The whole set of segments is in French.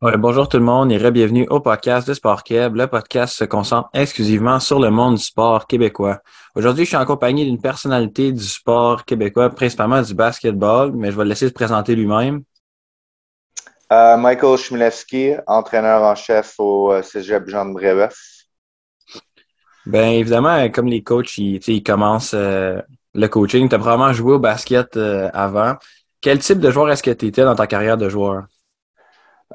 Ouais, bonjour tout le monde et bienvenue au podcast de Sport Québec. Le podcast se concentre exclusivement sur le monde du sport québécois. Aujourd'hui, je suis en compagnie d'une personnalité du sport québécois, principalement du basketball, mais je vais le laisser se présenter lui-même. Euh, Michael Chmielewski, entraîneur en chef au euh, Cégep Jean de Brébeuf. Ben évidemment, comme les coachs, ils, ils commencent euh, le coaching. Tu as probablement joué au basket avant. Quel type de joueur est-ce que tu étais dans ta carrière de joueur?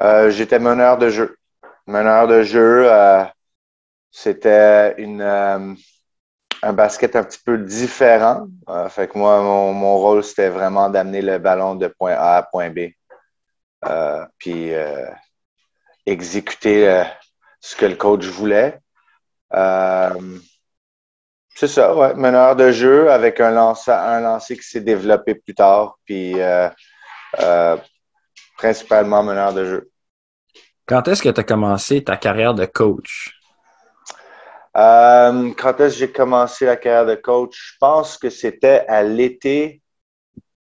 Euh, j'étais meneur de jeu. Meneur de jeu, euh, c'était une euh, un basket un petit peu différent. fait que moi, mon, rôle, c'était vraiment d'amener le ballon de point A à point B. puis exécuter ce que le coach voulait. c'est ça, ouais. Meneur de jeu avec un lancer, un lancer qui s'est développé plus tard. Puis principalement meneur de jeu. Quand est-ce que tu as commencé ta carrière de coach? Euh, quand est-ce que j'ai commencé la carrière de coach? Je pense que c'était à l'été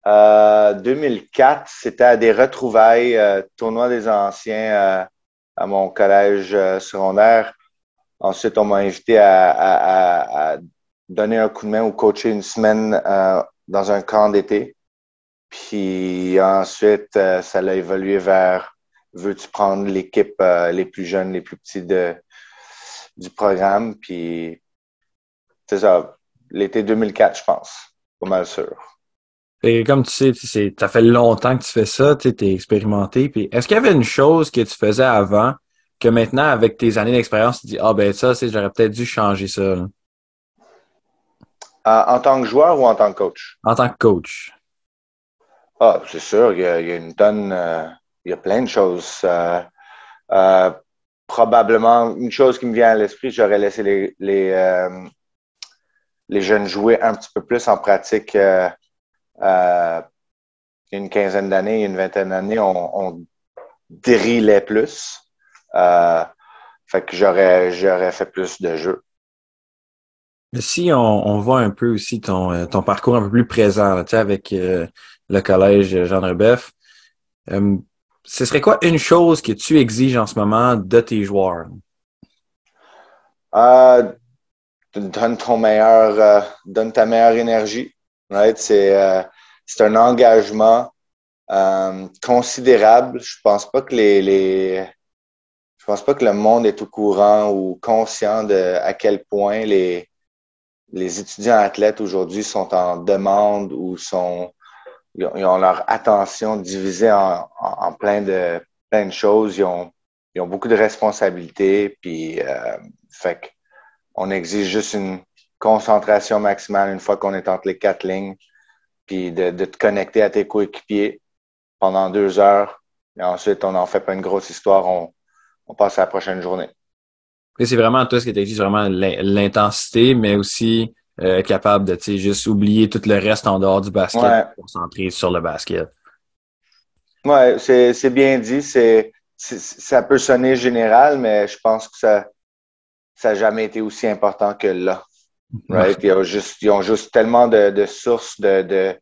2004. Euh, c'était à des retrouvailles, euh, tournoi des anciens à mon collège secondaire. Ensuite, on m'a invité à, à, donner un coup de main ou coacher une semaine dans un camp d'été. Puis ensuite, euh, ça a évolué vers veux-tu prendre l'équipe euh, les plus jeunes, les plus petits de, du programme? Puis c'est ça, l'été 2004, je pense. Pas mal sûr. Et comme tu sais, ça fait longtemps que tu fais ça, tu es expérimenté. Puis est-ce qu'il y avait une chose que tu faisais avant que maintenant, avec tes années d'expérience, tu dis Ah ben ça, j'aurais peut-être dû changer ça? Euh, en tant que joueur ou en tant que coach? En tant que coach. Ah, c'est sûr, il y, a, une tonne, euh, il y a plein de choses. Euh, euh, probablement, une chose qui me vient à l'esprit, j'aurais laissé les, les, les, jeunes jouer un petit peu plus en pratique. une quinzaine d'années, une vingtaine d'années, on, on plus. fait que j'aurais, j'aurais fait plus de jeux. Si on, on voit un peu aussi ton, ton parcours un peu plus présent, tu sais, avec le collège Jean Rebeuf. Euh, ce serait quoi une chose que tu exiges en ce moment de tes joueurs? Euh, donne ton meilleur, euh, donne ta meilleure énergie. C'est un engagement considérable. Je pense pas que les, les, je pense pas que le monde est au courant ou conscient de à quel point les, les étudiants athlètes aujourd'hui sont en demande ou sont ils ont, leur attention divisée en, plein, de, plein de choses. Ils ont, ils ont beaucoup de responsabilités. Puis, euh, fait on exige juste une concentration maximale une fois qu'on est entre les quatre lignes. Puis de, de te connecter à tes coéquipiers pendant deux heures. Et ensuite, on n'en fait pas une grosse histoire. On, on passe à la prochaine journée. C'est vraiment toi ce qui c'est vraiment l'intensité, mais aussi euh, capable de juste oublier tout le reste en dehors du basket pour concentrer sur le basket. Oui, c'est bien dit. C'est ça peut sonner général, mais je pense que ça ça n'a jamais été aussi important que là. Right? Ils, ont juste, ils ont juste tellement de, de sources de, de,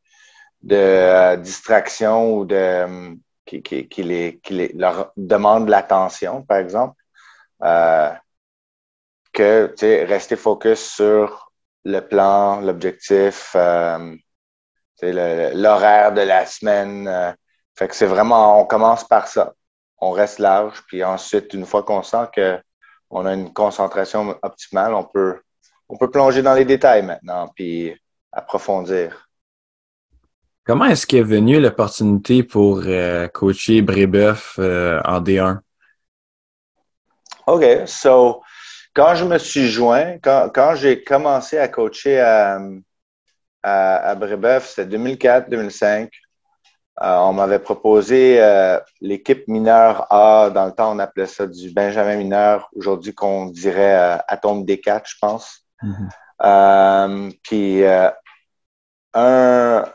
de euh, distraction ou de qui, qui, qui, les, qui les, leur demandent l'attention, par exemple, euh, que rester focus sur le plan, l'objectif, euh, l'horaire de la semaine. Euh, fait que c'est vraiment, on commence par ça. On reste large, puis ensuite, une fois qu'on sent que on a une concentration optimale, on peut, on peut plonger dans les détails maintenant, puis approfondir. Comment est-ce qu'est venue l'opportunité pour euh, coacher Brébeuf en D1? OK, so quand je me suis joint, quand, quand j'ai commencé à coacher à, à, à Brébeuf, c'était 2004-2005. Euh, on m'avait proposé euh, l'équipe mineure A. Dans le temps, on appelait ça du Benjamin mineur. Aujourd'hui, qu'on dirait euh, Atome D4, je pense. Mm-hmm. puis un,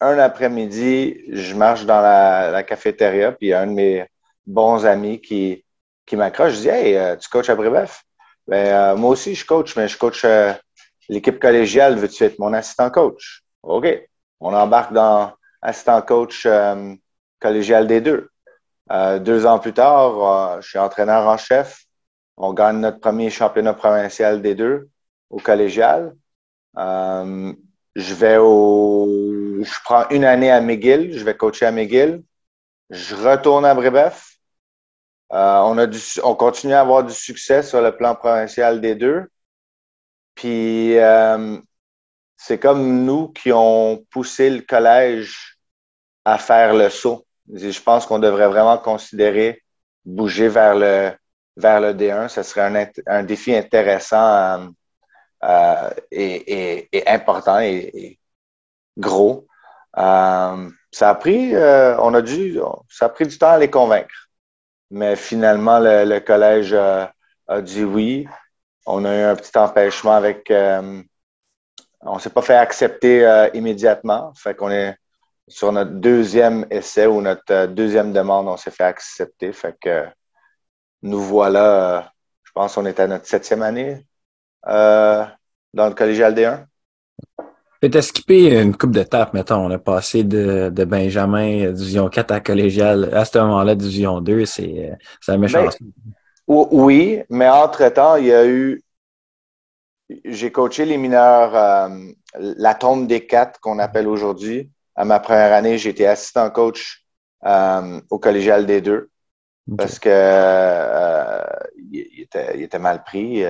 un après-midi, je marche dans la, la cafétéria, puis un de mes bons amis qui, qui m'accroche, je dis Hey, tu coaches à Brébeuf? Ben, euh, moi aussi, je coach, mais je coach euh, l'équipe collégiale. Veux-tu être mon assistant coach? OK. On embarque dans assistant coach euh, collégial des deux. deux ans plus tard, je suis entraîneur en chef. On gagne notre premier championnat provincial des deux au collégial. je vais au, je prends une année à McGill. Je vais coacher à McGill. Je retourne à Brébeuf. On a du, on continue à avoir du succès sur le plan provincial des deux. Puis c'est comme nous qui ont poussé le collège à faire le saut. Je pense qu'on devrait vraiment considérer bouger vers le, vers le D1. Ce serait un, défi intéressant euh, euh, et, et, important et, gros. Euh, ça a pris, on a dû, ça a pris du temps à les convaincre. Mais finalement, le, collège a dit oui. On a eu un petit empêchement avec on s'est pas fait accepter euh, immédiatement. Fait qu'on est sur notre deuxième essai ou notre euh, deuxième demande, on s'est fait accepter. Fait que nous voilà, euh, je pense qu'on est à notre septième année dans le collégial D1. Tu skippé une coupe d'étapes, mettons. On a passé de, de Benjamin, Division 4 à collégial. À ce moment-là, Division 2, c'est la méchant. Ben, oui, mais entre-temps, il y a eu j'ai coaché les mineurs, euh, la tombe des quatre qu'on appelle aujourd'hui. À ma première année, j'étais assistant coach euh, au collégial des deux parce que euh, il, était, il, était, mal pris.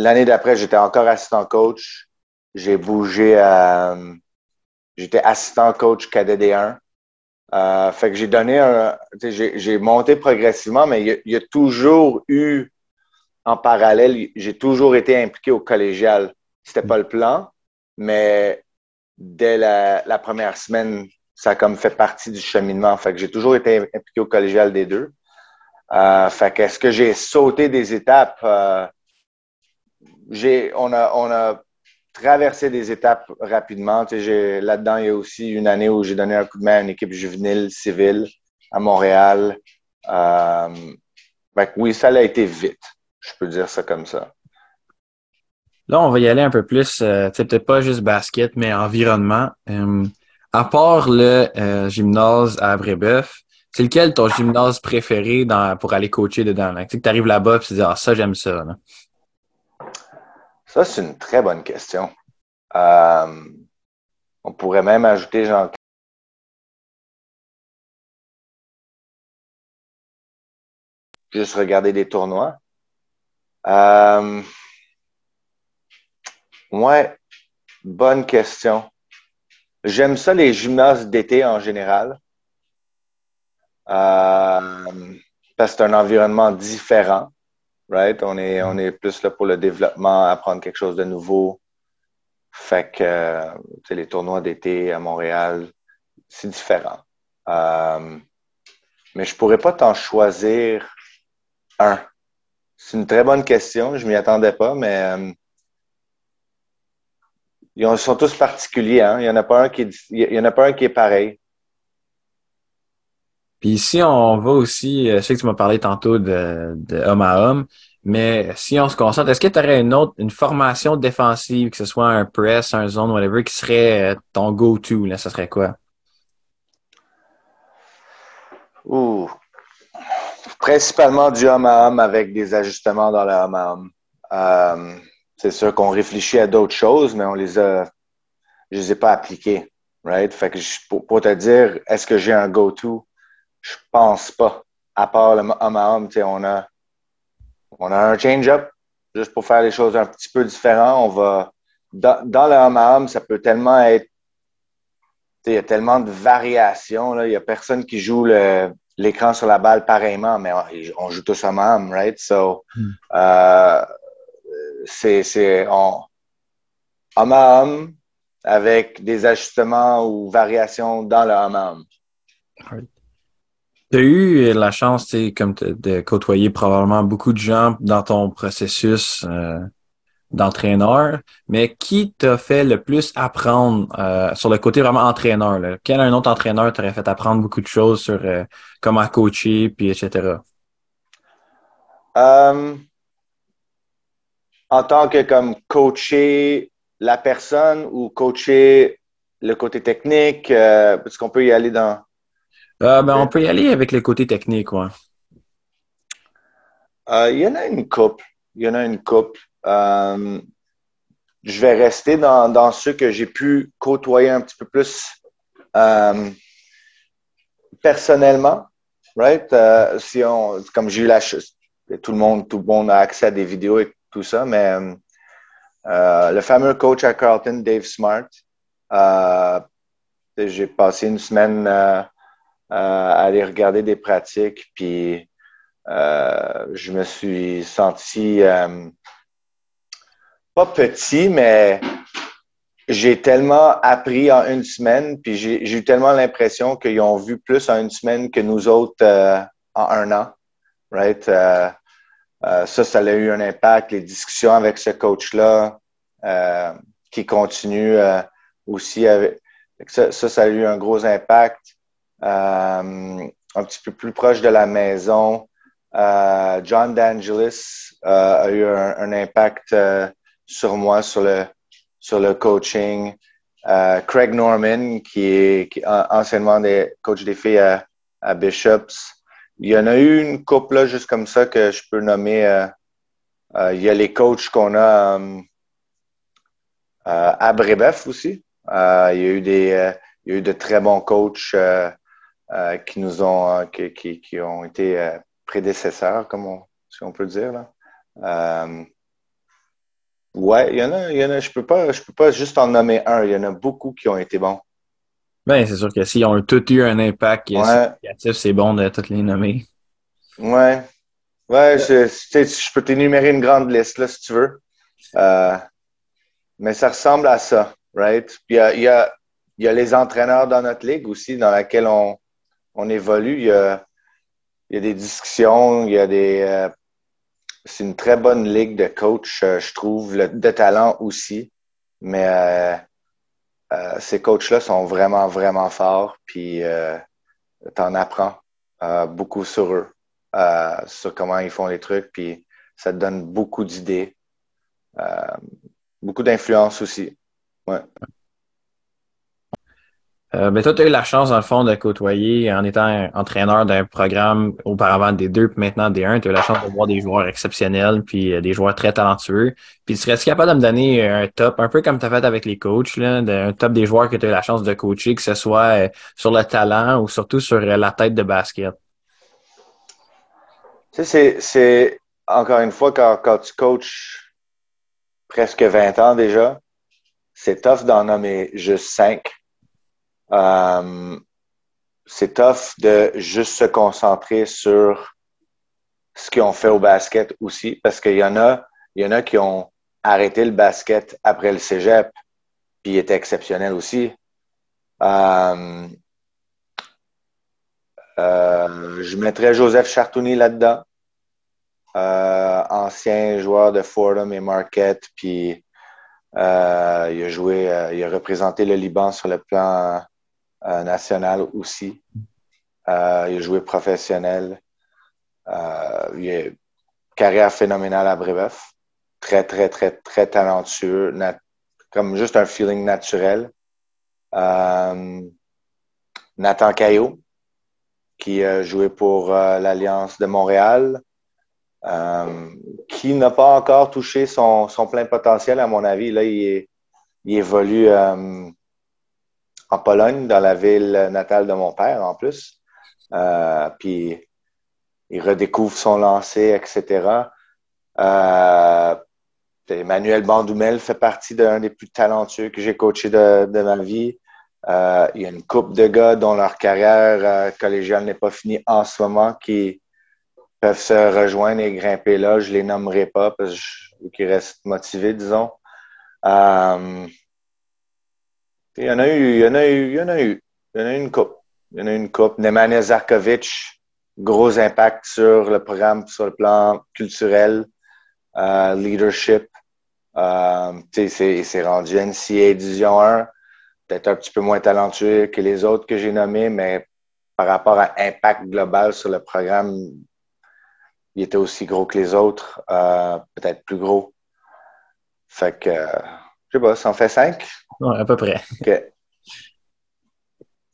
L'année d'après, j'étais encore assistant coach. J'ai bougé à. J'étais assistant coach cadet D1. fait que j'ai donné un. J'ai monté progressivement, mais il il y a toujours eu en parallèle, j'ai toujours été impliqué au collégial. C'était pas le plan, mais dès la, première semaine, ça a comme fait partie du cheminement. Fait que j'ai toujours été impliqué au collégial des deux. Euh, fait que est-ce que j'ai sauté des étapes? Euh, on a, traversé des étapes rapidement. là-dedans, il y a aussi une année où j'ai donné un coup de main à une équipe juvénile civile à Montréal. Euh, oui, ça a été vite. Je peux dire ça comme ça. Là, on va y aller un peu plus, euh, peut-être pas juste basket, mais environnement. Euh, à part le euh, gymnase à Brébeuf, c'est lequel ton gymnase préféré pour aller coacher dedans? Tu sais, arrives là-bas et tu dis Ah, ça, j'aime ça. Ça, c'est une très bonne question. on pourrait même ajouter genre juste regarder des tournois. Euh, ouais, bonne question. J'aime ça les gymnases d'été en général. Euh, parce que c'est un environnement différent. Right? On est, on est plus là pour le développement, apprendre quelque chose de nouveau. Fait que les tournois d'été à Montréal, c'est différent. Euh, mais je pourrais pas t'en choisir un. C'est une très bonne question. Je m'y attendais pas, mais euh, ils sont tous particuliers. Hein? Il n'y en a pas un qui il y en a pas un qui est pareil. Puis si on va aussi, euh, je sais que tu m'as parlé tantôt de, homme à homme, mais si on se concentre, est-ce que tu aurais une autre, une formation défensive, que ce soit un press, un zone, whatever, qui serait euh, ton go-to, là, ça serait quoi? Ouh, Principalement du homme à homme avec des ajustements dans le homme à homme. Euh, c'est sûr qu'on réfléchit à d'autres choses, mais on les a, je les ai pas appliquées. Right? Fait que pour, te dire, est-ce que j'ai un go-to? Je pense pas. À part le homme à homme, on a, on a un change-up juste pour faire les choses un petit peu différentes. On va, dans, dans le homme à homme, ça peut tellement être il y a tellement de variations. Il n'y a personne qui joue l'écran sur la balle pareillement, mais on, joue tous ensemble, right? So, hmm. euh, c'est, on, homme à homme avec des ajustements ou variations dans le homme à homme. Tu as eu la chance, comme de côtoyer probablement beaucoup de gens dans ton processus euh, d'entraîneur, mais qui t'a fait le plus apprendre euh, sur le côté vraiment entraîneur? Là? Quel un autre entraîneur t'aurait fait apprendre beaucoup de choses sur euh, comment coacher, puis etc.? Euh, en tant que comme coacher la personne ou coacher le côté technique, parce qu'on peut y aller dans... ben, on peut y aller avec le côté technique, ouais. Il y en a une couple. Il y en a une couple. je vais rester dans, ceux que j'ai pu côtoyer un petit peu plus personnellement, right? si on, comme j'ai eu la chance, tout le monde, tout le monde a accès à des vidéos et tout ça, mais euh, le fameux coach à Carlton, Dave Smart, euh, j'ai passé une semaine euh, aller regarder des pratiques, puis je me suis senti pas petit, mais j'ai tellement appris en une semaine, puis j'ai eu tellement l'impression qu'ils ont vu plus en une semaine que nous autres en un an. Right? Euh, ça, ça a eu un impact. Les discussions avec ce coach-là euh, qui continue euh, aussi avec ça, ça, a eu un gros impact. Un petit peu plus proche de la maison. John D'Angelis a eu un, impact sur moi, sur le, sur le coaching. Craig Norman, qui est, qui anciennement des, coach des filles à, à Bishops, il y en a eu une couple là, juste comme ça que je peux nommer. Euh, euh, il y a les coachs qu'on a euh, à Brébeuf aussi. il, y a eu des, il y a eu de très bons coachs qui nous ont qui, qui, qui ont été prédécesseurs, comme on, si on peut dire. Là. ouais, il y en a, il y en a, je peux pas, je peux pas juste en nommer un. Il y en a beaucoup qui ont été bons. Ben, c'est sûr que s'ils ont tous eu un impact significatif, c'est bon de toutes les nommer. Ouais. Ouais, je, je peux t'énumérer une grande liste, là, si tu veux. Euh, mais ça ressemble à ça, right? Puis il y a, y, a, y a, les entraîneurs dans notre ligue aussi, dans laquelle on, on évolue. Il y a, des discussions, il y a des. Euh, c'est une très bonne ligue de coach, euh, je trouve, de talent aussi. Mais euh, ces coachs-là sont vraiment, vraiment forts, puis tu en apprends beaucoup sur eux, sur comment ils font les trucs, puis ça te donne beaucoup d'idées, beaucoup d'influence aussi. Ouais. Euh, ben, toi, tu as eu la chance, dans le fond, de côtoyer en étant entraîneur d'un programme auparavant des deux, puis maintenant des un. Tu as eu la chance de voir des joueurs exceptionnels, puis euh, des joueurs très talentueux. Puis tu serais-tu capable de me donner un top, un peu comme tu as fait avec les coachs, là, un top des joueurs que tu as eu la chance de coacher, que ce soit euh, sur le talent ou surtout sur euh, la tête de basket? Tu sais, c'est encore une fois, quand, quand tu coaches presque 20 ans déjà, c'est tough d'en nommer juste cinq euh, c'est tough de juste se concentrer sur ce qu'ils ont fait au basket aussi, parce qu'il y en a, il y en a qui ont arrêté le basket après le cégep, puis étaient exceptionnels aussi. Euh, euh, je mettrais Joseph Chartouni là-dedans, ancien joueur de Fordham et Marquette, puis il a joué, il a représenté le Liban sur le plan euh, national aussi. Euh, il a joué professionnel. Euh, il a une carrière phénoménale à Brébeuf. Très, très, très, très talentueux. comme juste un feeling naturel. Nathan Caillot, qui a joué pour l'Alliance de Montréal, qui n'a pas encore touché son, son, plein potentiel, à mon avis. Là, il, il évolue en Pologne, dans la ville natale de mon père en plus. Euh, puis il redécouvre son lancer, etc. Euh, Emmanuel Bandoumel fait partie d'un des plus talentueux que j'ai coaché de, ma vie. Euh, il y a une couple de gars dont leur carrière collégiale n'est pas finie en ce moment qui peuvent se rejoindre et grimper là. Je les nommerai pas parce qu'ils restent motivés, disons. Il y en a eu, il y en a eu, il y en a eu. Il y en a eu une coupe. Il y en a eu une coupe. Nemanja Zarkovic, gros impact sur le programme, sur le plan culturel, euh, leadership. Euh, c'est rendu NCA Division 1, peut-être un petit peu moins talentueux que les autres que j'ai nommés, mais par rapport à impact global sur le programme, il était aussi gros que les autres, euh, peut-être plus gros. Fait que, je sais pas, ça en fait cinq? Oui, à peu près. OK.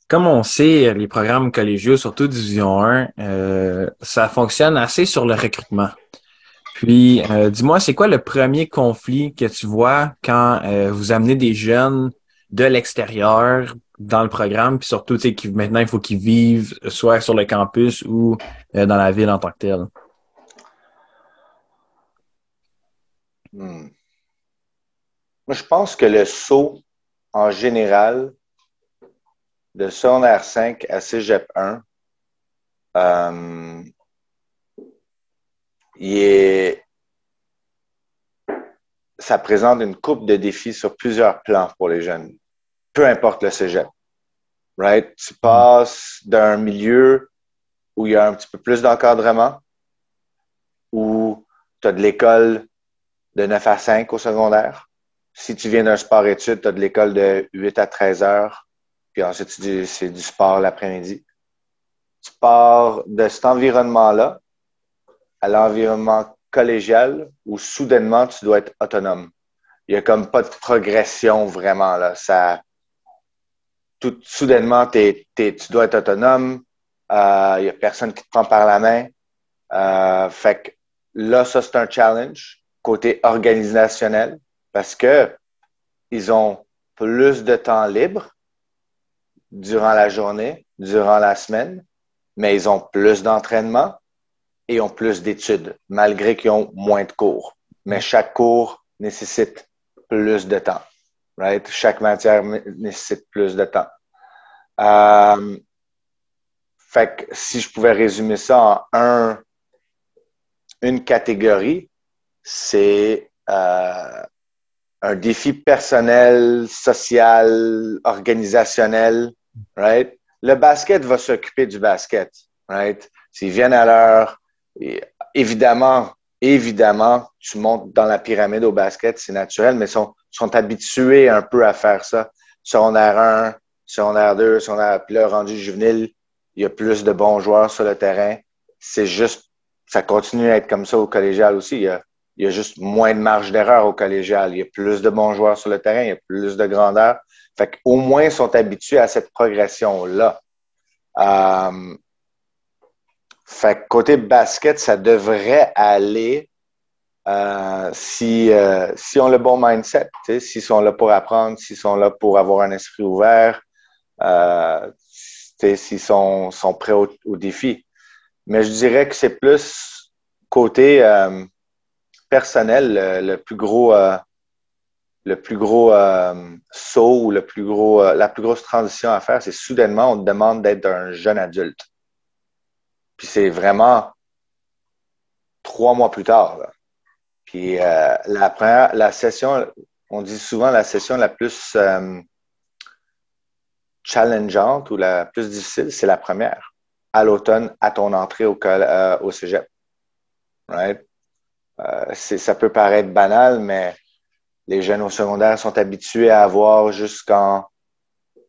comme on sait, les programmes collégiaux, surtout Division 1, euh, ça fonctionne assez sur le recrutement. Puis, euh, dis-moi, c'est quoi le premier conflit que tu vois quand euh, vous amenez des jeunes de l'extérieur dans le programme, puis surtout, tu sais, maintenant, il faut qu'ils vivent soit sur le campus ou dans la ville en tant que telle? Hmm. Moi, je pense que le saut, en général, de secondaire 5 à cégep 1, euh, il est, ça présente une coupe de défis sur plusieurs plans pour les jeunes, peu importe le cégep. Right? Tu passes d'un milieu où il y a un petit peu plus d'encadrement, où tu as de l'école de 9 à 5 au secondaire. Si tu viens d'un sport-études, tu as de l'école de 8 à 13 heures puis ensuite, c'est du sport l'après-midi. Tu pars de cet environnement-là à l'environnement collégial où soudainement, tu dois être autonome. Il n'y a comme pas de progression vraiment. Là. Ça, tout, soudainement, tu dois être autonome. Euh, il n'y a personne qui te prend par la main. Euh, fait que là, ça, c'est un challenge côté organisationnel parce que ils ont plus de temps libre durant la journée, durant la semaine, mais ils ont plus d'entraînement et ont plus d'études, malgré qu'ils ont moins de cours. Mais chaque cours nécessite plus de temps. Right? Chaque matière nécessite plus de temps. Euh, fait que si je pouvais résumer ça en un, une catégorie, c'est euh, un défi personnel, social, organisationnel, right? Le basket va s'occuper du basket, right? S'ils viennent à l'heure, évidemment, évidemment, tu montes dans la pyramide au basket, c'est naturel, mais ils sont, sont habitués un peu à faire ça. Secondaire 1, secondaire 2, secondaire, puis là, rendu juvénile, il y a plus de bons joueurs sur le terrain. C'est juste, ça continue à être comme ça au collégial aussi. Il y a juste moins de marge d'erreur au collégial. Il y a plus de bons joueurs sur le terrain, il y a plus de grandeur. Fait qu'au moins, ils sont habitués à cette progression-là. Euh, fait que côté basket, ça devrait aller euh, si, euh, si on le bon mindset, s'ils sont là pour apprendre, s'ils sont là pour avoir un esprit ouvert, s'ils sont, prêts au, défi. Mais je dirais que c'est plus côté personnel, le, plus gros, euh, le plus gros euh, saut ou le plus gros, euh, la plus grosse transition à faire, c'est soudainement, on te demande d'être un jeune adulte. Puis c'est vraiment trois mois plus tard. Puis la première, la session, on dit souvent la session la plus challengeante ou la plus difficile, c'est la première, à l'automne, à ton entrée au, au cégep. Right? Euh, ça peut paraître banal, mais les jeunes au secondaire sont habitués à avoir jusqu'en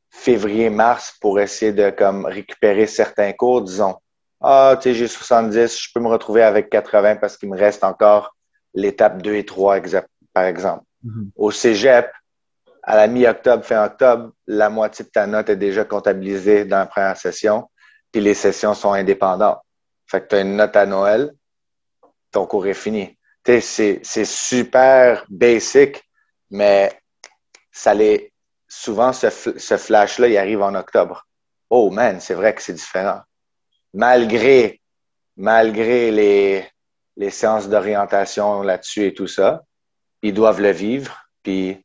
février-mars pour essayer de comme récupérer certains cours, disons. Ah, tu sais, j'ai 70, je peux me retrouver avec 80 parce qu'il me reste encore l'étape 2 et 3, par exemple. Mm-hmm. Au cégep, à la mi-octobre, fin octobre, la moitié de ta note est déjà comptabilisée dans la première session, puis les sessions sont indépendantes. Fait que tu as une note à Noël, ton cours est fini c'est super basic, mais ça souvent ce, flash-là, il arrive en octobre. Oh man, c'est vrai que c'est différent. Malgré, malgré les, les séances d'orientation là-dessus et tout ça, ils doivent le vivre. Puis,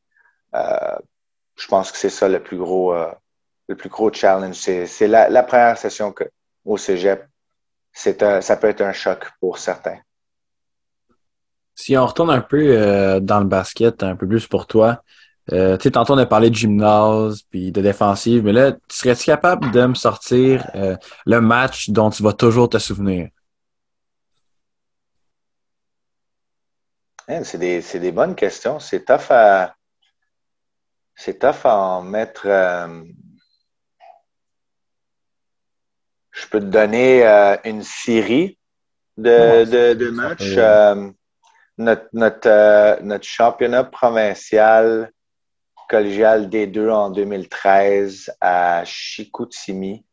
euh, je pense que c'est ça le plus gros, euh, le plus gros challenge. C'est la, la, première session au cégep. Un, ça peut être un choc pour certains. Si on retourne un peu euh, dans le basket, un peu plus pour toi, euh, tu sais, tantôt on a parlé de gymnase puis de défensive, mais là, serais-tu capable de me sortir euh, le match dont tu vas toujours te souvenir? c'est des, des, bonnes questions. C'est tough à. C'est tough à en mettre. Euh, je peux te donner une série de, de, de matchs euh, notre championnat provincial collégiale D2 en 2013 à Chicoutimi.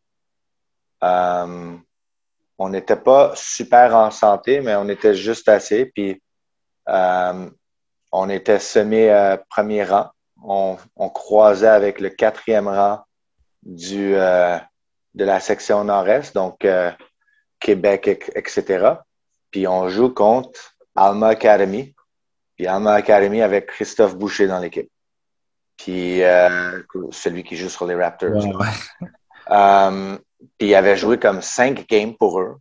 Euh, on n'était pas super en santé, mais on était juste assez. Puis euh, on était semé premier rang. On, croisait avec le quatrième rang du, de la section nord-est, donc Québec, etc. Puis on joue contre Alma Academy. Puis Alma Academy avec Christophe Boucher dans l'équipe. Puis celui qui joue sur les Raptors. Puis il avait joué comme cinq games pour eux.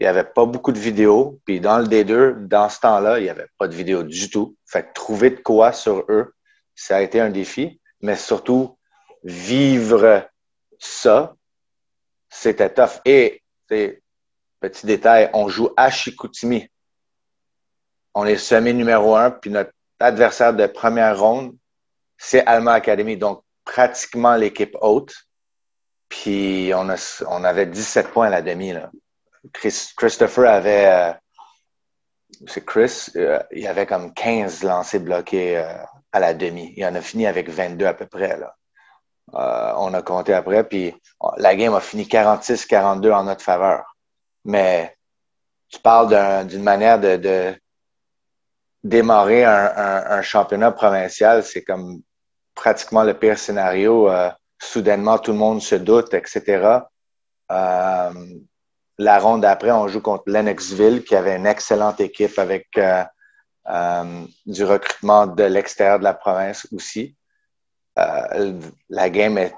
Il n'y avait pas beaucoup de vidéos. Puis dans le D2, dans ce temps-là, il n'y avait pas de vidéos du tout. Fait que trouver de quoi sur eux, ça a été un défi. Mais surtout, vivre ça, c'était tough. Et, petit détail, on joue à Chicoutimi. On est semé numéro un, puis notre adversaire de première ronde, c'est Alma Academy. Donc, pratiquement l'équipe haute. Puis on, a, on avait 17 points à la demi. Là. Christopher avait. Euh, c'est Chris, euh, il avait comme 15 lancés bloqués euh, à la demi. Il en a fini avec 22 à peu près. Là. on a compté après, puis la game a fini 46-42 en notre faveur. Mais tu parles d'une manière de démarrer un, un, un, championnat provincial, c'est comme pratiquement le pire scénario soudainement, tout le monde se doute, etc. Euh, la ronde d'après, on joue contre Lennoxville, qui avait une excellente équipe avec euh, euh, du recrutement de l'extérieur de la province aussi. la game est,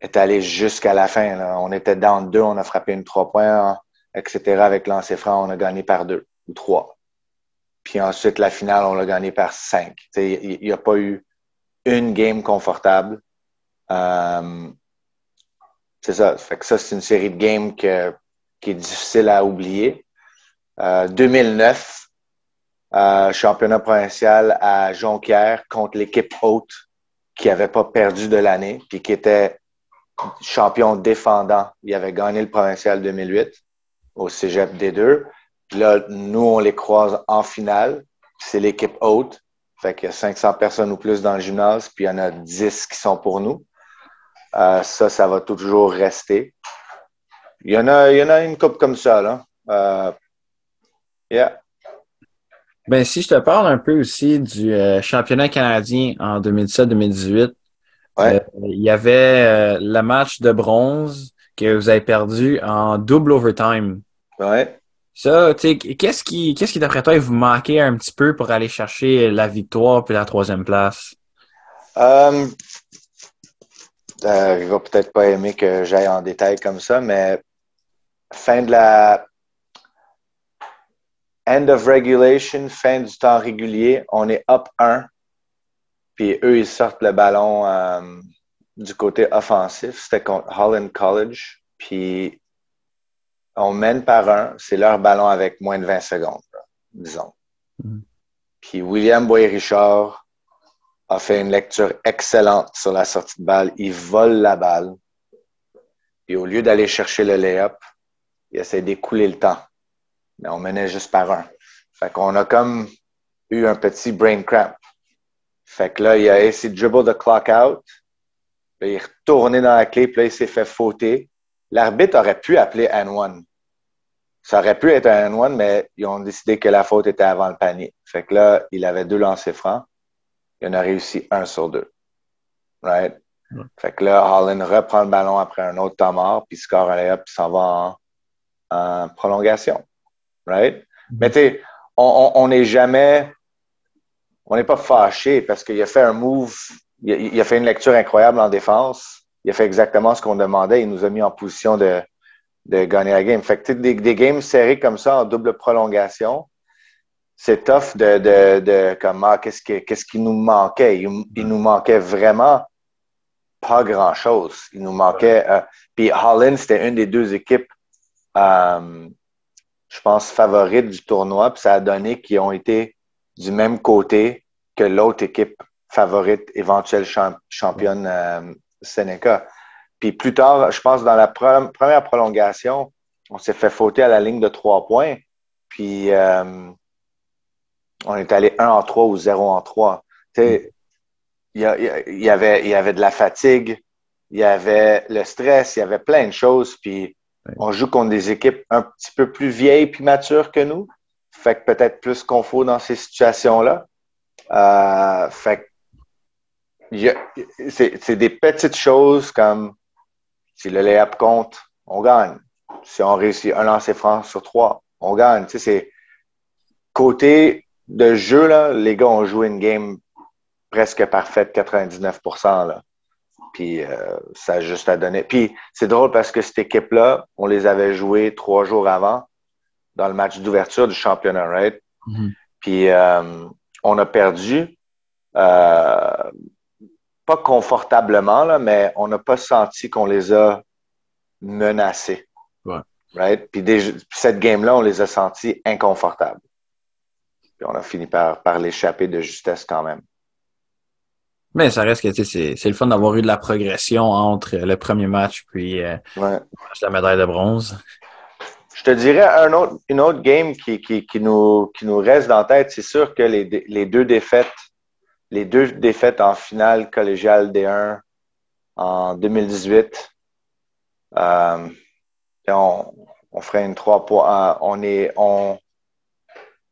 est allée jusqu'à la fin. On était dans deux, on a frappé une trois points, etc. Avec lancer franc, on a gagné par deux ou trois. Puis ensuite, la finale, on l'a gagné par cinq. Il n'y a pas eu une game confortable. Euh, c'est ça. Fait que ça, c'est une série de games qui est difficile à oublier. 2009, euh, euh, championnat provincial à Jonquière contre l'équipe haute qui n'avait pas perdu de l'année, puis qui était champion défendant. Il avait gagné le provincial 2008 au Cégep D2. Puis là, nous, on les croise en finale. C'est l'équipe haute. Fait qu'il y a 500 personnes ou plus dans le gymnase, puis il y en a 10 qui sont pour nous. Euh, ça, ça va toujours rester. Il y en a, il y en a une coupe comme ça, là. Euh, yeah. Ben, si je te parle un peu aussi du euh, championnat canadien en 2017-2018, il y avait le match de bronze que vous avez perdu en double overtime. Ouais. Ça, tu sais, qu'est-ce qui, qu'est-ce qui d'après toi vous manquait un petit peu pour aller chercher la victoire puis la troisième place? Euh, il va peut-être pas aimer que j'aille en détail comme ça, mais fin de la end of regulation, fin du temps régulier, on est up 1, puis eux, ils sortent le ballon euh, du côté offensif. C'était contre Holland College, puis on mène par un, c'est leur ballon avec moins de 20 secondes, disons. Mm-hmm. Puis William Boyer-Richard a fait une lecture excellente sur la sortie de balle. Il vole la balle. Puis au lieu d'aller chercher le lay-up, il essaie d'écouler le temps. Mais on menait juste par un. Fait qu'on a comme eu un petit brain cramp. Fait que là, il a essayé de dribble the clock out. Puis il est retourné dans la clé, puis là, il s'est fait fauter. L'arbitre aurait pu appeler N1. Ça aurait pu être un N1, mais ils ont décidé que la faute était avant le panier. Fait que là, il avait deux lancers francs il en a réussi un sur deux. Right? Fait que là, Holland reprend le ballon après un autre temps mort, puis score un layup, puis s'en va en, prolongation. Right? Mm-hmm. Mais tu on n'est jamais, on n'est pas fâché parce qu'il a fait un move, il a, fait une lecture incroyable en défense. Il a fait exactement ce qu'on demandait. Il nous a mis en position de, de gagner la game. Fait que des, des games serrés comme ça en double prolongation, c'est tough de, de, de comme, ah, qu'est-ce, qui, qu'est-ce qui nous manquait? Il, nous manquait vraiment pas grand-chose. Il nous manquait. Euh, puis Holland, c'était une des deux équipes, euh, je pense, favorites du tournoi. Puis ça a donné qu'ils ont été du même côté que l'autre équipe favorite, éventuelle championne euh, Seneca. Puis plus tard, je pense, dans la première prolongation, on s'est fait fauter à la ligne de trois points. Puis on est allé 1 en 3 ou 0 en 3. il y, avait, il y avait de la fatigue, il y avait le stress, il y avait plein de choses. Puis on joue contre des équipes un petit peu plus vieilles puis matures que nous. Fait que peut-être plus confort dans ces situations-là. Euh, fait c'est des petites choses comme si le layup compte, on gagne. Si on réussit un lancer franc sur trois, on gagne. Tu sais, c'est côté de jeu, là, les gars ont joué une game presque parfaite, 99 là. Puis euh, ça a juste à donner. Puis c'est drôle parce que cette équipe-là, on les avait joués trois jours avant dans le match d'ouverture du championnat, right? Mm-hmm. Puis euh, on a perdu. Euh, pas confortablement, là, mais on n'a pas senti qu'on les a menacés. Ouais. Right? Puis, cette game-là, on les a sentis inconfortables. Puis on a fini par, par l'échapper de justesse quand même. Mais ça reste que c'est le fun d'avoir eu de la progression entre le premier match puis euh, la médaille de bronze. Je te dirais un autre, une autre game qui, qui, qui, nous, qui nous reste dans la tête. C'est sûr que les, les deux défaites les deux défaites en finale collégiale D1 en 2018. Euh, on, on, ferait une trois points. Euh, on est, on,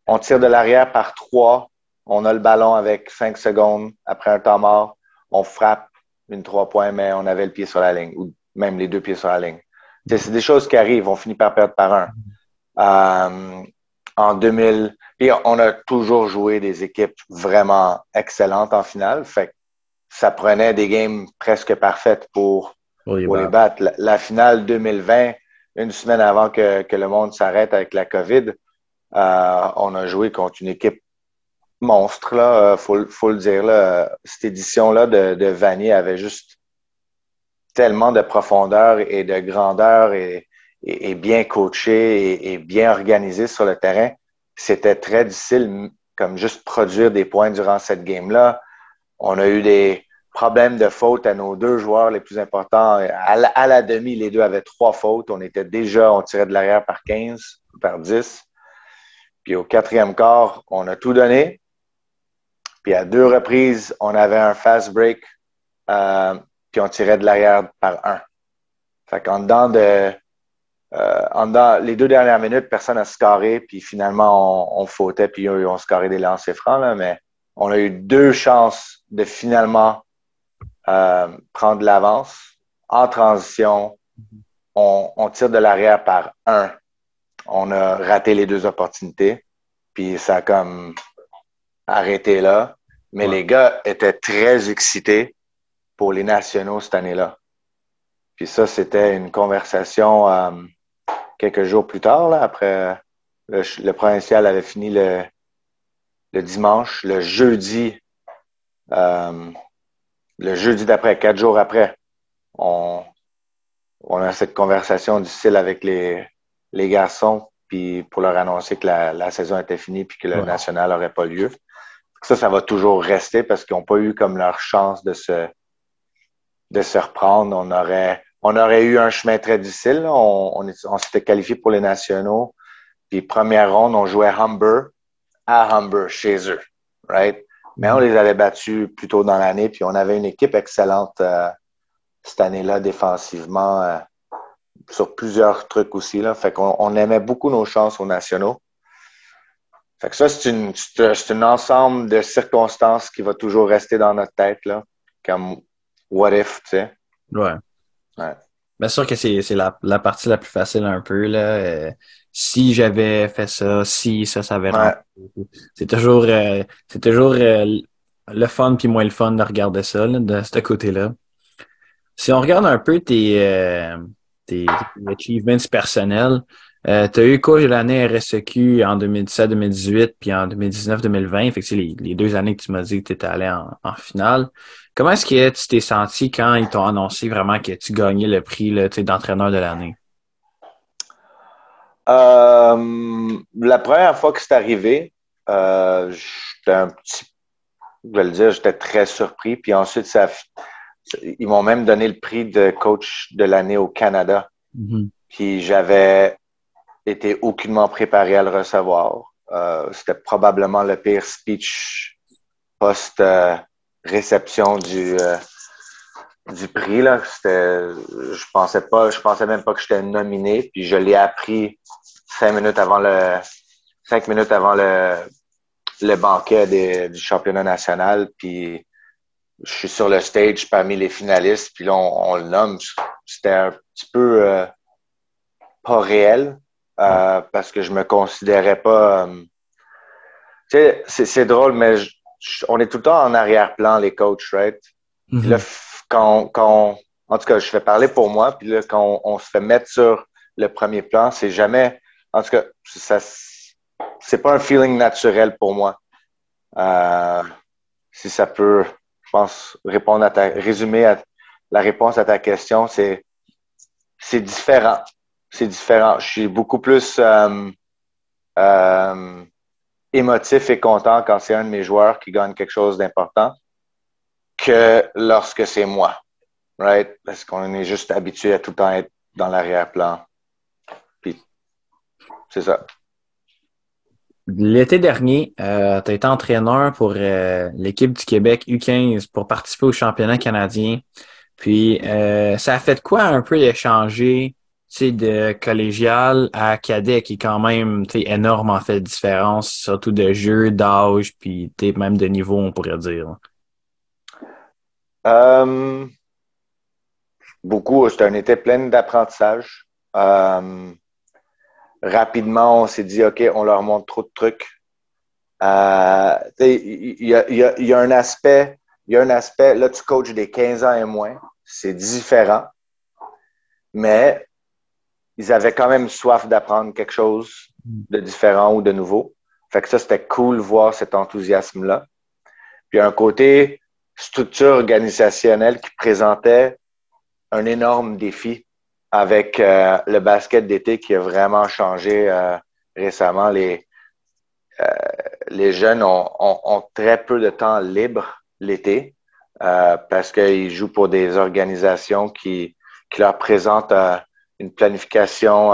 on tire de l'arrière par trois. On a le ballon avec cinq secondes après un temps mort. On frappe une trois points, mais on avait le pied sur la ligne, ou même les deux pieds sur la ligne. C'est des choses qui arrivent. On finit par perdre par un. Euh, en 2000, puis on a toujours joué des équipes vraiment excellentes en finale. Fait ça prenait des games presque parfaites pour, les, battre. La, finale 2020, une semaine avant que, que le monde s'arrête avec la COVID, euh, on a joué contre une équipe monstre, là, euh, faut, faut le dire. Là. Cette édition-là de, de Vanier avait juste tellement de profondeur et de grandeur et, et, bien coaché et, bien organisé sur le terrain c'était très difficile comme juste produire des points durant cette game-là. On a eu des problèmes de faute à nos deux joueurs les plus importants. À la, demi, les deux avaient trois fautes. On était déjà, on tirait de l'arrière par 15 par 10. Puis au quatrième quart, on a tout donné. Puis à deux reprises, on avait un fast break, euh, puis on tirait de l'arrière par un. Fait qu'en dedans de euh, en les deux dernières minutes, personne n'a scoré, puis finalement, on, on fautait, puis eux, ils ont scoré des lancers francs, là, mais on a eu deux chances de finalement euh, prendre l'avance en transition. On, on tire de l'arrière par un. On a raté les deux opportunités, puis ça a comme arrêté là. Mais les gars étaient très excités pour les nationaux cette année-là. Puis ça, c'était une conversation euh, quelques jours plus tard, là, après le, provincial avait fini le, le dimanche, le jeudi, euh, le jeudi d'après, quatre jours après, on, on a cette conversation difficile avec les, les garçons, puis pour leur annoncer que la, la saison était finie puis que le national n'aurait pas lieu. Ça, ça va toujours rester parce qu'ils n'ont pas eu comme leur chance de se, de se reprendre. On aurait, on aurait eu un chemin très difficile. On, on, s'était qualifié pour les nationaux. Puis première ronde, on jouait Humber à Humber, chez eux. Right? Mais on les avait battus plus tôt dans l'année. Puis on avait une équipe excellente euh, cette année-là défensivement euh, sur plusieurs trucs aussi. Là. Fait qu'on on aimait beaucoup nos chances aux nationaux. Fait que ça, c'est une, c'est un ensemble de circonstances qui va toujours rester dans notre tête, là, comme what if, tu sais. Ouais. Bien sûr que c'est la, la partie la plus facile un peu. Là. Euh, si j'avais fait ça, si ça, ça avait C'est toujours, euh, c'est toujours euh, le fun puis moins le fun de regarder ça de ce côté-là. Si on regarde un peu tes, tes, achievements personnels, euh, tu as eu coach de l'année RSEQ en 2017-2018 puis en 2019-2020. Fait que c'est les, les, deux années que tu m'as dit que tu étais allé en, en finale. Comment est-ce que tu t'es senti quand ils t'ont annoncé vraiment que tu gagnais le prix d'entraîneur de l'année? Euh, la première fois que c'est arrivé, euh, j'étais un petit, je vais le dire, j'étais très surpris. Puis ensuite, ça, ils m'ont même donné le prix de coach de l'année au Canada. Mm-hmm. Puis j'avais été aucunement préparé à le recevoir. Euh, c'était probablement le pire speech post réception du, euh, du prix. Là. Je pensais pas, je pensais même pas que j'étais nominé. Puis je l'ai appris cinq minutes avant le cinq minutes avant le, le banquet du championnat national. Puis je suis sur le stage parmi les finalistes, puis là, on, le nomme. C'était un petit peu euh, pas réel euh, parce que je me considérais pas. Euh, tu sais, c'est drôle, mais on est tout le temps en arrière-plan, les coachs, right? Mm-hmm. là, quand, quand en tout cas, je fais parler pour moi, puis là, quand on, se fait mettre sur le premier plan, c'est jamais. En tout cas, ça, c'est pas un feeling naturel pour moi. si ça peut je pense, répondre à ta, résumer à, la réponse à ta question, c'est, c'est différent. C'est différent. Je suis beaucoup plus euh, euh, émotif et content quand c'est un de mes joueurs qui gagne quelque chose d'important que lorsque c'est moi. Right? Parce qu'on est juste habitué à tout le temps être dans l'arrière-plan. C'est ça. L'été dernier, euh, tu as été entraîneur pour l'équipe du Québec U15 pour participer au championnat canadien. Puis, ça a fait quoi un peu d'échanger de collégial à cadet qui est quand même énorme en fait de différence, surtout de jeu, d'âge, puis même de niveau, on pourrait dire. beaucoup. C'était un été plein d'apprentissage rapidement, on s'est dit, OK, on leur montre trop de trucs. Euh, il y, a, un aspect, il y a un aspect, là, tu coaches des 15 ans et moins, c'est différent, mais ils avaient quand même soif d'apprendre quelque chose de différent ou de nouveau. Fait que ça, c'était cool voir cet enthousiasme-là. Puis un côté structure organisationnelle qui présentait un énorme défi avec euh, le basket d'été qui a vraiment changé euh, récemment. Les, euh, les jeunes ont, ont, très peu de temps libre l'été parce qu'ils jouent pour des organisations qui, qui leur présentent une planification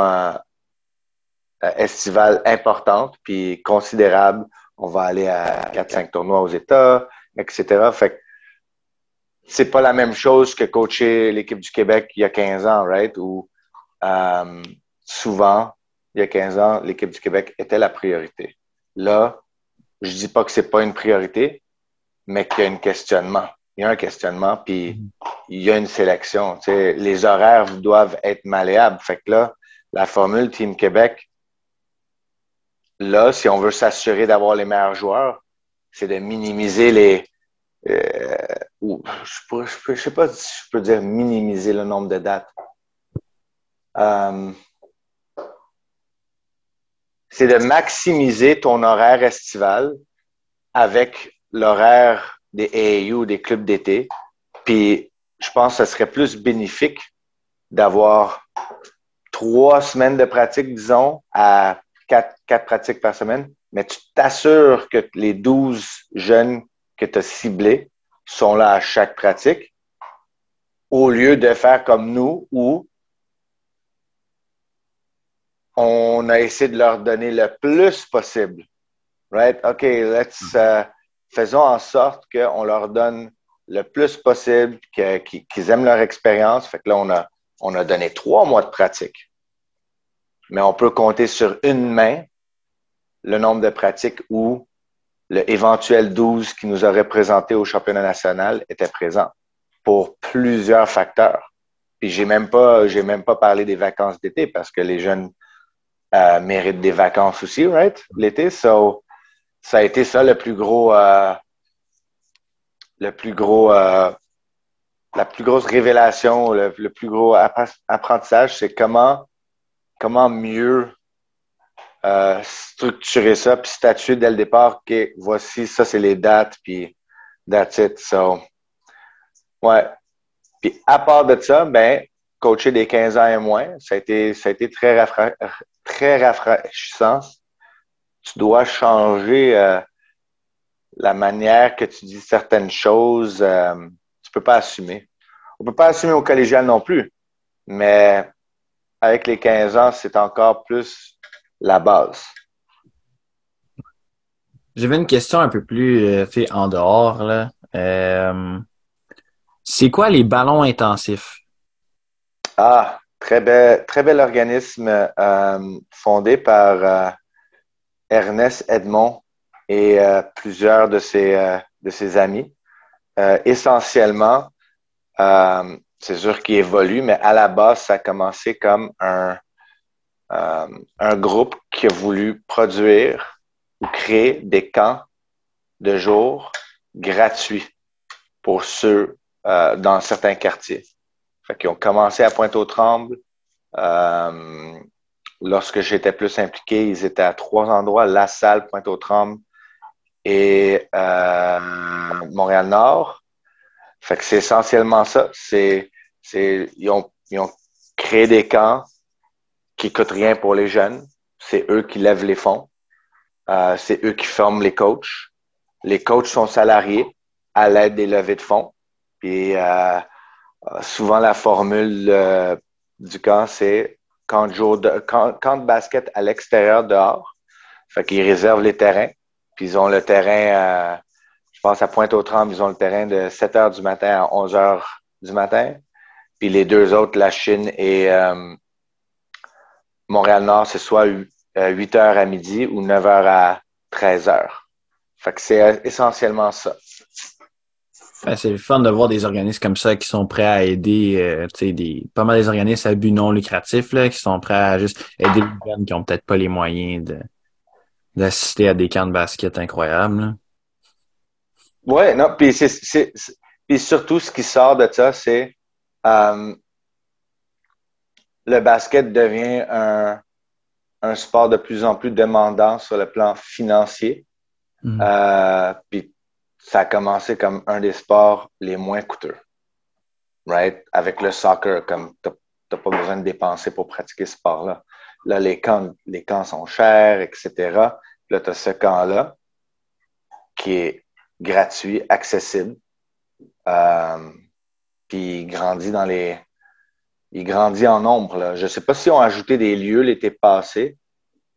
estivale importante puis considérable. On va aller à 4-5 tournois aux États, etc. Fait c'est pas la même chose que coacher l'équipe du Québec il y a 15 ans, right? Où euh, souvent, il y a 15 ans, l'équipe du Québec était la priorité. Là, je dis pas que c'est pas une priorité, mais qu'il y a un questionnement. Il y a un questionnement, puis il y a une sélection. Sais, les horaires doivent être malléables. Fait que là, la formule Team Québec, là, si on veut s'assurer d'avoir les meilleurs joueurs, c'est de minimiser les, euh, je ne sais pas si je peux dire minimiser le nombre de dates. Euh, c'est de maximiser ton horaire estival avec l'horaire des AAU, des clubs d'été. Puis, je pense que ce serait plus bénéfique d'avoir trois semaines de pratique, disons, à quatre, quatre pratiques par semaine, mais tu t'assures que les douze jeunes que tu as ciblés sont là à chaque pratique, au lieu de faire comme nous où on a essayé de leur donner le plus possible. Right? OK, let's, uh, faisons en sorte qu'on leur donne le plus possible, qu'ils aiment leur expérience. Fait que là, on a, on a donné trois mois de pratique. Mais on peut compter sur une main le nombre de pratiques où le éventuel 12 qui nous aurait présenté au championnat national était présent pour plusieurs facteurs. Puis j'ai même pas, j'ai même pas parlé des vacances d'été parce que les jeunes euh, méritent des vacances aussi, right? L'été, so ça a été ça le plus gros, euh, le plus gros, euh, la plus grosse révélation, le, plus gros apprentissage, c'est comment, comment mieux euh, structurer ça, puis statuer dès le départ que voici, ça c'est les dates, puis that's it. So, ouais. Puis à part de ça, ben, coacher des 15 ans et moins, ça a été, ça a été très rafraîchissant. Tu dois changer euh, la manière que tu dis certaines choses. Euh, tu peux pas assumer. On peut pas assumer au collégial non plus, mais avec les 15 ans, c'est encore plus la base. J'avais une question un peu plus euh, en dehors. Là. Euh, c'est quoi les ballons intensifs? Ah, très bel, très bel organisme euh, fondé par Ernest Edmond et plusieurs de ses, de ses amis. essentiellement, c'est sûr qu'il évolue, mais à la base, ça a commencé comme un, un groupe qui a voulu produire créer des camps de jour gratuits pour ceux euh, dans certains quartiers. Fait qu'ils ont commencé à Pointe-aux-Trembles. Lorsque j'étais plus impliqué, ils étaient à trois endroits, La Salle, Pointe-aux-Trembles et euh, Montréal-Nord. C'est essentiellement ça. Ils ont, créé des camps qui coûtent rien pour les jeunes. C'est eux qui lèvent les fonds. Euh, c'est eux qui forment les coachs. Les coachs sont salariés à l'aide des levées de fonds. Puis euh, souvent la formule du camp, c'est camp de, camp, de basket à l'extérieur dehors. Fait qu'ils réservent les terrains. Puis ils ont le terrain, je pense à Pointe-aux-Trembles, ils ont le terrain de 7 heures du matin à 11 heures du matin. Puis les deux autres, la Chine et Montréal-Nord, c'est soit 8 heures à midi ou 9 heures à 13 heures. Fait que c'est euh, essentiellement ça. C'est le fun de voir des organismes comme ça qui sont prêts à aider, euh, tu sais, des, pas mal des organismes à but non lucratif, là, qui sont prêts à juste aider les jeunes qui ont peut-être pas les moyens de, d'assister à des camps de basket incroyables. Oui, non, puis c'est, surtout ce qui sort de ça, c'est euh, le basket devient un, un sport de plus en plus demandant sur le plan financier. Mm. Euh, puis ça a commencé comme un des sports les moins coûteux. Right? Avec le soccer, comme tu n'as pas besoin de dépenser pour pratiquer ce sport-là. Là, les camps, les camps sont chers, etc. Là, tu as ce camp-là qui est gratuit, accessible. Euh, puis il grandit dans les, il grandit en nombre. Je ne sais pas si on a ajouté des lieux l'été passé,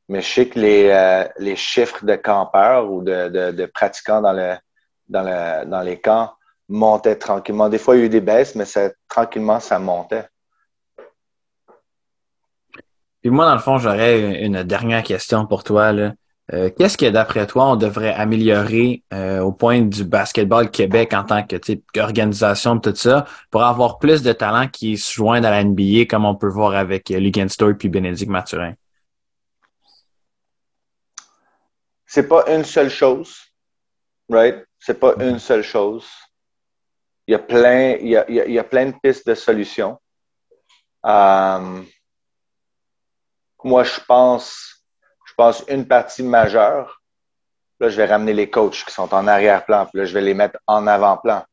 mais je sais que les, euh, les chiffres de campeurs ou de, de pratiquants dans, le, dans, le, dans les camps montaient tranquillement. Des fois, il y a eu des baisses, mais ça, tranquillement, ça montait. Puis moi, dans le fond, j'aurais une dernière question pour toi. Euh, qu'est-ce que, d'après toi, on devrait améliorer euh, au point du basketball Québec en tant que organisation, tout ça, pour avoir plus de talents qui se joignent à la NBA, comme on peut voir avec euh, Lugan Story puis Bénédicte Mathurin? C'est pas une seule chose, right? C'est pas une seule chose. Il y a plein, il y a, il y a plein de pistes de solutions. moi, je pense pense, une partie majeure. Là, je vais ramener les coachs qui sont en arrière-plan, puis là, je vais les mettre en avant-plan.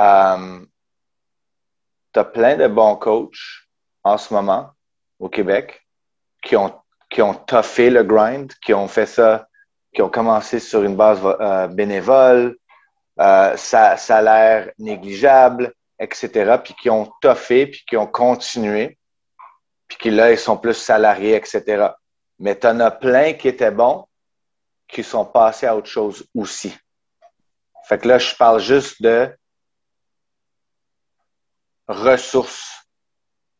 Euh, tu as plein de bons coachs en ce moment au Québec qui ont, qui ont toffé le grind, qui ont fait ça, qui ont commencé sur une base euh, bénévole, euh, salaire négligeable, etc., puis qui ont toffé, puis qui ont continué, puis qui là, ils sont plus salariés, etc. Mais tu en as plein qui étaient bons, qui sont passés à autre chose aussi. Fait que là, je parle juste de ressources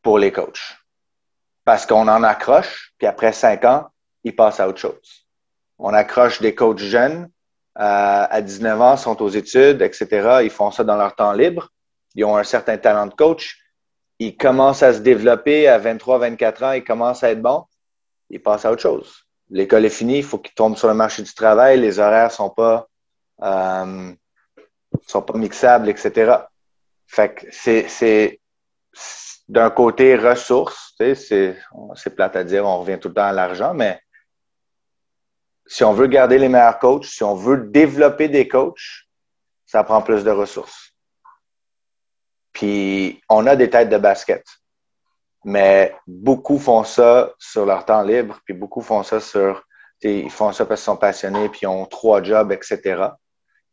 pour les coachs. Parce qu'on en accroche, puis après cinq ans, ils passent à autre chose. On accroche des coachs jeunes, euh, à 19 ans, sont aux études, etc. Ils font ça dans leur temps libre. Ils ont un certain talent de coach. Ils commencent à se développer à 23, 24 ans, ils commencent à être bons il passe à autre chose. L'école est finie, il faut qu'il tombe sur le marché du travail, les horaires sont pas euh, sont pas mixables, etc. Fait que c'est, d'un côté ressources, c'est, plate à dire, on revient tout le temps à l'argent, mais si on veut garder les meilleurs coachs, si on veut développer des coachs, ça prend plus de ressources. Puis on a des têtes de basket. Mais beaucoup font ça sur leur temps libre, puis beaucoup font ça sur, ils font ça parce qu'ils sont passionnés, puis ils ont trois jobs, etc.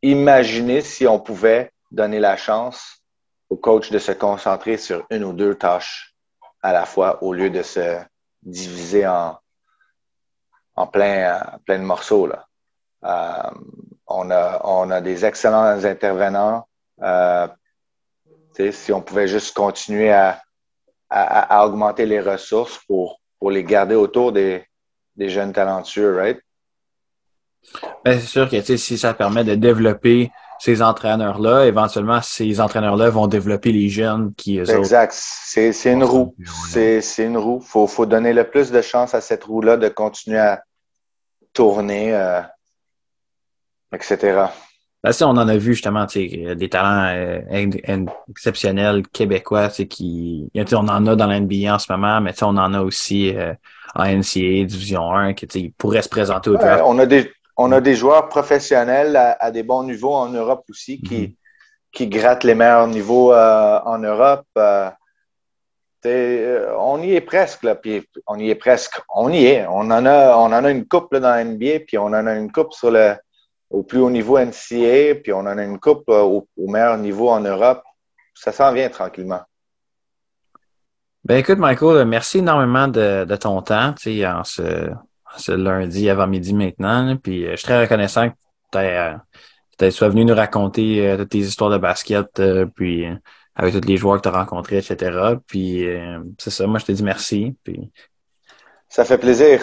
Imaginez si on pouvait donner la chance au coach de se concentrer sur une ou deux tâches à la fois au lieu de se diviser en, en plein, plein de morceaux. Là. on, a, on a des excellents intervenants. si on pouvait juste continuer à, à, augmenter les ressources pour, pour les garder autour des, des jeunes talentueux, right? Ben, c'est sûr que si ça permet de développer ces entraîneurs-là, éventuellement, ces entraîneurs-là vont développer les jeunes qui Exact. C'est une roue. C'est une roue. Il faut, faut donner le plus de chance à cette roue-là de continuer à tourner, euh, etc. Là, on en a vu justement des talents euh, exceptionnels québécois qui. On en a dans l'NBA en ce moment, mais on en a aussi euh, en NCAA Division 1 qui pourraient se présenter au draft. on a des on a des joueurs professionnels à, des bons niveaux en Europe aussi qui, mhm. qui grattent les meilleurs niveaux euh, en Europe. Euh, on y est presque, là, puis on y est presque. On y est. On en a, on a une coupe dans la NBA, puis on en a une coupe au plus haut niveau NCA, puis on en a une coupe au, meilleur niveau en Europe. Ça s'en vient tranquillement. Ben écoute, Michael, merci énormément de, ton temps ce, lundi avant midi maintenant. Puis euh, je suis très reconnaissant que tu euh, sois venu nous raconter toutes tes histoires de basket, puis avec tous les joueurs que tu as rencontrés, etc. Puis c'est ça, moi je te dis merci. Puis... Ça fait plaisir.